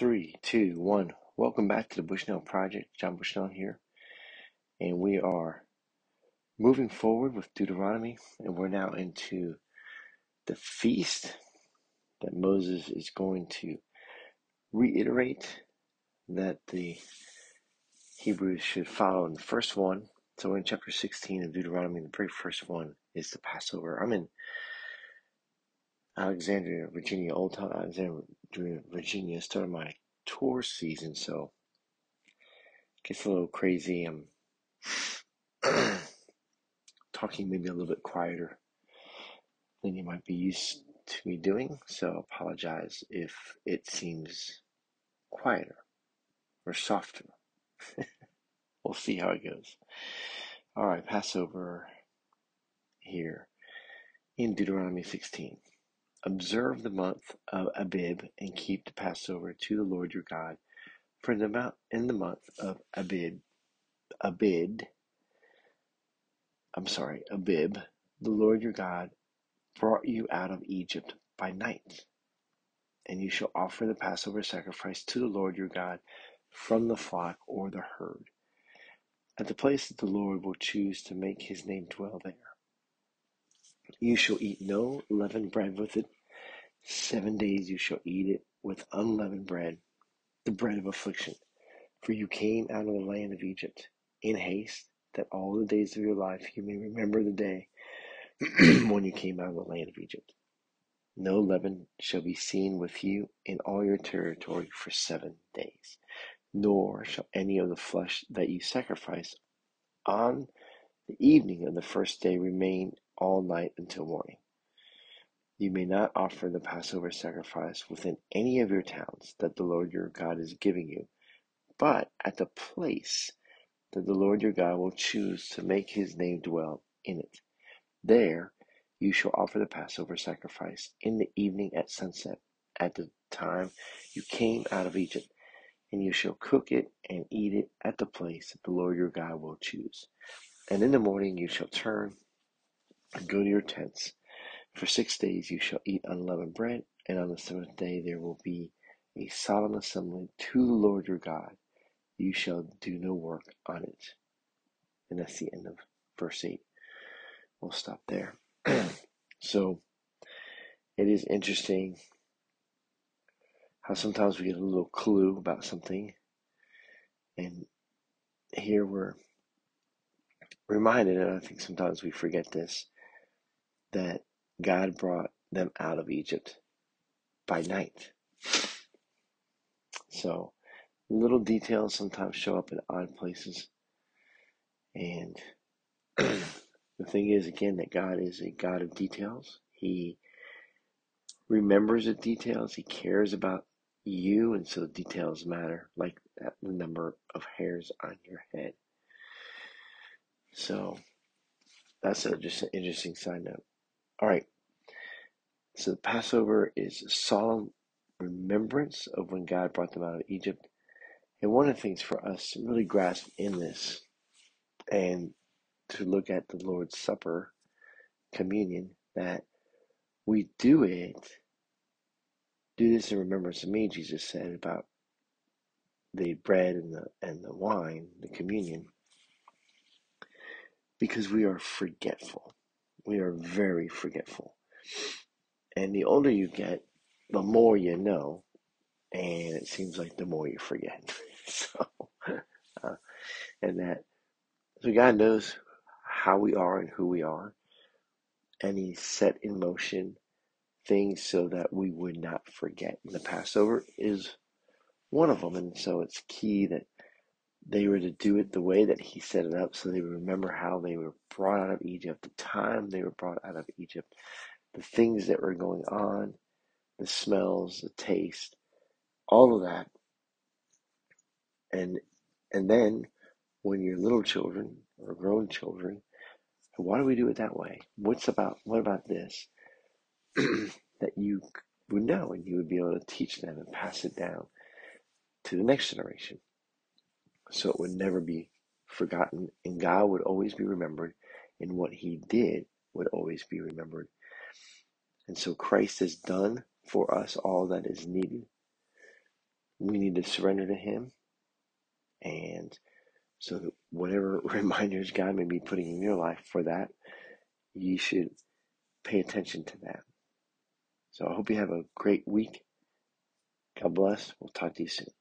Three, two, one. Welcome back to the Bushnell Project. John Bushnell here, and we are moving forward with Deuteronomy, and we're now into the feast that Moses is going to reiterate that the Hebrews should follow in the first one. So we're in chapter 16 of Deuteronomy. The very first one is the Passover. I'm in Alexandria, Virginia, Old Town Alexandria, Virginia. Started my tour season, so gets a little crazy. I'm talking maybe a little bit quieter than you might be used to me doing, so apologize if it seems quieter or softer. we'll see how it goes. All right, Passover here in Deuteronomy 16. Observe the month of Abib and keep the Passover to the Lord your God. For in the month, of Abib, Abid, I'm sorry, Abib, the Lord your God brought you out of Egypt by night. And you shall offer the Passover sacrifice to the Lord your God from the flock or the herd, at the place that the Lord will choose to make his name dwell there. You shall eat no leavened bread with it. Seven days you shall eat it with unleavened bread, the bread of affliction. For you came out of the land of Egypt in haste, that all the days of your life you may remember the day when you came out of the land of Egypt. No leaven shall be seen with you in all your territory for seven days, nor shall any of the flesh that you sacrifice on the evening of the first day remain all night until morning. You may not offer the Passover sacrifice within any of your towns that the Lord your God is giving you, but at the place that the Lord your God will choose to make his name dwell in it. There you shall offer the Passover sacrifice in the evening at sunset, at the time you came out of Egypt, and you shall cook it and eat it at the place that the Lord your God will choose. And in the morning you shall turn go to your tents. For six days you shall eat unleavened bread, and on the seventh day there will be a solemn assembly to the Lord your God. You shall do no work on it. And that's the end of verse 8. We'll stop there. so it is interesting how sometimes we get a little clue about something, and here we're reminded, and I think sometimes we forget this, that God brought them out of Egypt by night. So little details sometimes show up in odd places, and the thing is, again, that God is a God of details. He remembers the details. He cares about you, and so details matter, like the number of hairs on your head. So that's a, just an interesting side note. All right. So the Passover is a solemn remembrance of when God brought them out of Egypt. And one of the things for us to really grasp in this and to look at the Lord's Supper, communion, that we do it, do this in remembrance of me, Jesus said about the bread and the and the wine, the communion, because we are forgetful. We are very forgetful. And the older you get, the more you know, and it seems like the more you forget. so, uh, and that, so God knows how we are and who we are, and He set in motion things so that we would not forget. And the Passover is one of them, and so it's key that they were to do it the way that He set it up, so they would remember how they were brought out of Egypt, the time they were brought out of Egypt, the things that were going on, the smells, the taste, all of that, and and then when you're little children or grown children, why do we do it that way? What's about what about this? That you would know and you would be able to teach them and pass it down to the next generation, so it would never be forgotten, and God would always be remembered, and what He did would always be remembered. And so Christ has done for us all that is needed we need to surrender to Him. And so, whatever reminders God may be putting in your life for that, you should pay attention to that. So, I hope you have a great week. God bless. We'll talk to you soon.